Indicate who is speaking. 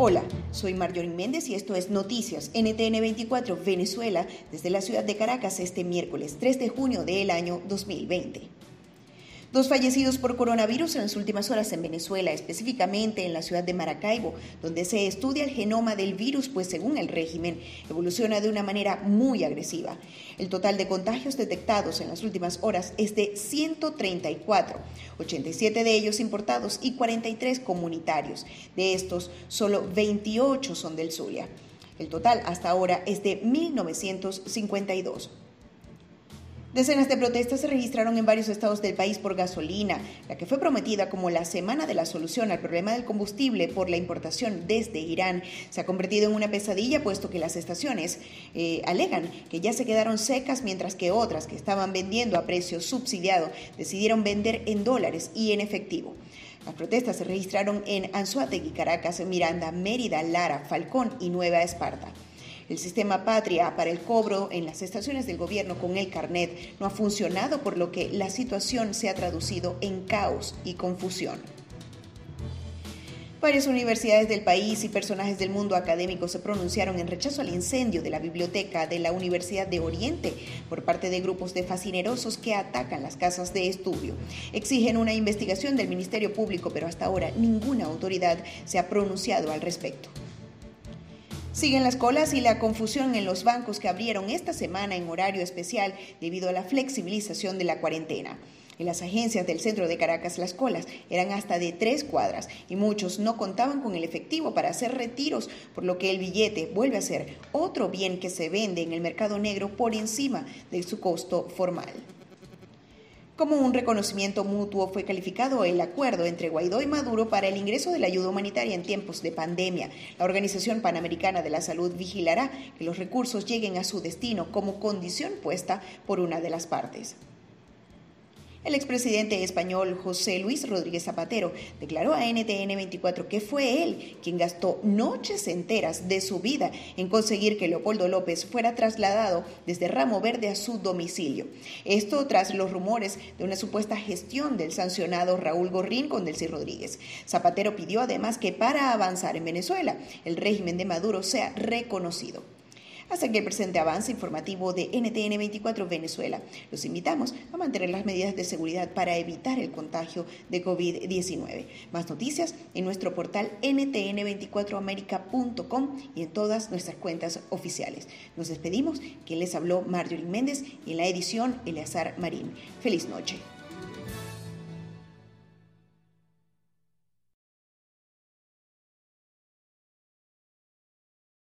Speaker 1: Hola, soy Marjorie Méndez y esto es Noticias NTN 24 Venezuela desde la ciudad de Caracas este miércoles 3 de junio del año 2020. Dos fallecidos por coronavirus en las últimas horas en Venezuela, específicamente en la ciudad de Maracaibo, donde se estudia el genoma del virus, pues según el régimen evoluciona de una manera muy agresiva. El total de contagios detectados en las últimas horas es de 134, 87 de ellos importados y 43 comunitarios. De estos, solo 28 son del Zulia. El total hasta ahora es de 1952. Decenas de protestas se registraron en varios estados del país por gasolina, la que fue prometida como la semana de la solución al problema del combustible por la importación desde Irán. Se ha convertido en una pesadilla puesto que las estaciones eh, alegan que ya se quedaron secas mientras que otras que estaban vendiendo a precio subsidiado decidieron vender en dólares y en efectivo. Las protestas se registraron en Anzuategui, Caracas, Miranda, Mérida, Lara, Falcón y Nueva Esparta. El sistema Patria para el cobro en las estaciones del gobierno con el carnet no ha funcionado, por lo que la situación se ha traducido en caos y confusión. Varias universidades del país y personajes del mundo académico se pronunciaron en rechazo al incendio de la biblioteca de la Universidad de Oriente por parte de grupos de fascinerosos que atacan las casas de estudio. Exigen una investigación del Ministerio Público, pero hasta ahora ninguna autoridad se ha pronunciado al respecto. Siguen las colas y la confusión en los bancos que abrieron esta semana en horario especial debido a la flexibilización de la cuarentena. En las agencias del centro de Caracas las colas eran hasta de tres cuadras y muchos no contaban con el efectivo para hacer retiros, por lo que el billete vuelve a ser otro bien que se vende en el mercado negro por encima de su costo formal. Como un reconocimiento mutuo fue calificado el acuerdo entre Guaidó y Maduro para el ingreso de la ayuda humanitaria en tiempos de pandemia. La Organización Panamericana de la Salud vigilará que los recursos lleguen a su destino como condición puesta por una de las partes. El expresidente español José Luis Rodríguez Zapatero declaró a NTN 24 que fue él quien gastó noches enteras de su vida en conseguir que Leopoldo López fuera trasladado desde Ramo Verde a su domicilio. Esto tras los rumores de una supuesta gestión del sancionado Raúl Gorrín con Delcy Rodríguez. Zapatero pidió además que para avanzar en Venezuela el régimen de Maduro sea reconocido hasta que el presente avance informativo de NTN 24 Venezuela. Los invitamos a mantener las medidas de seguridad para evitar el contagio de COVID-19. Más noticias en nuestro portal ntn24america.com y en todas nuestras cuentas oficiales. Nos despedimos. Quien les habló, Marjorie Méndez, y en la edición, Eleazar Marín. Feliz noche.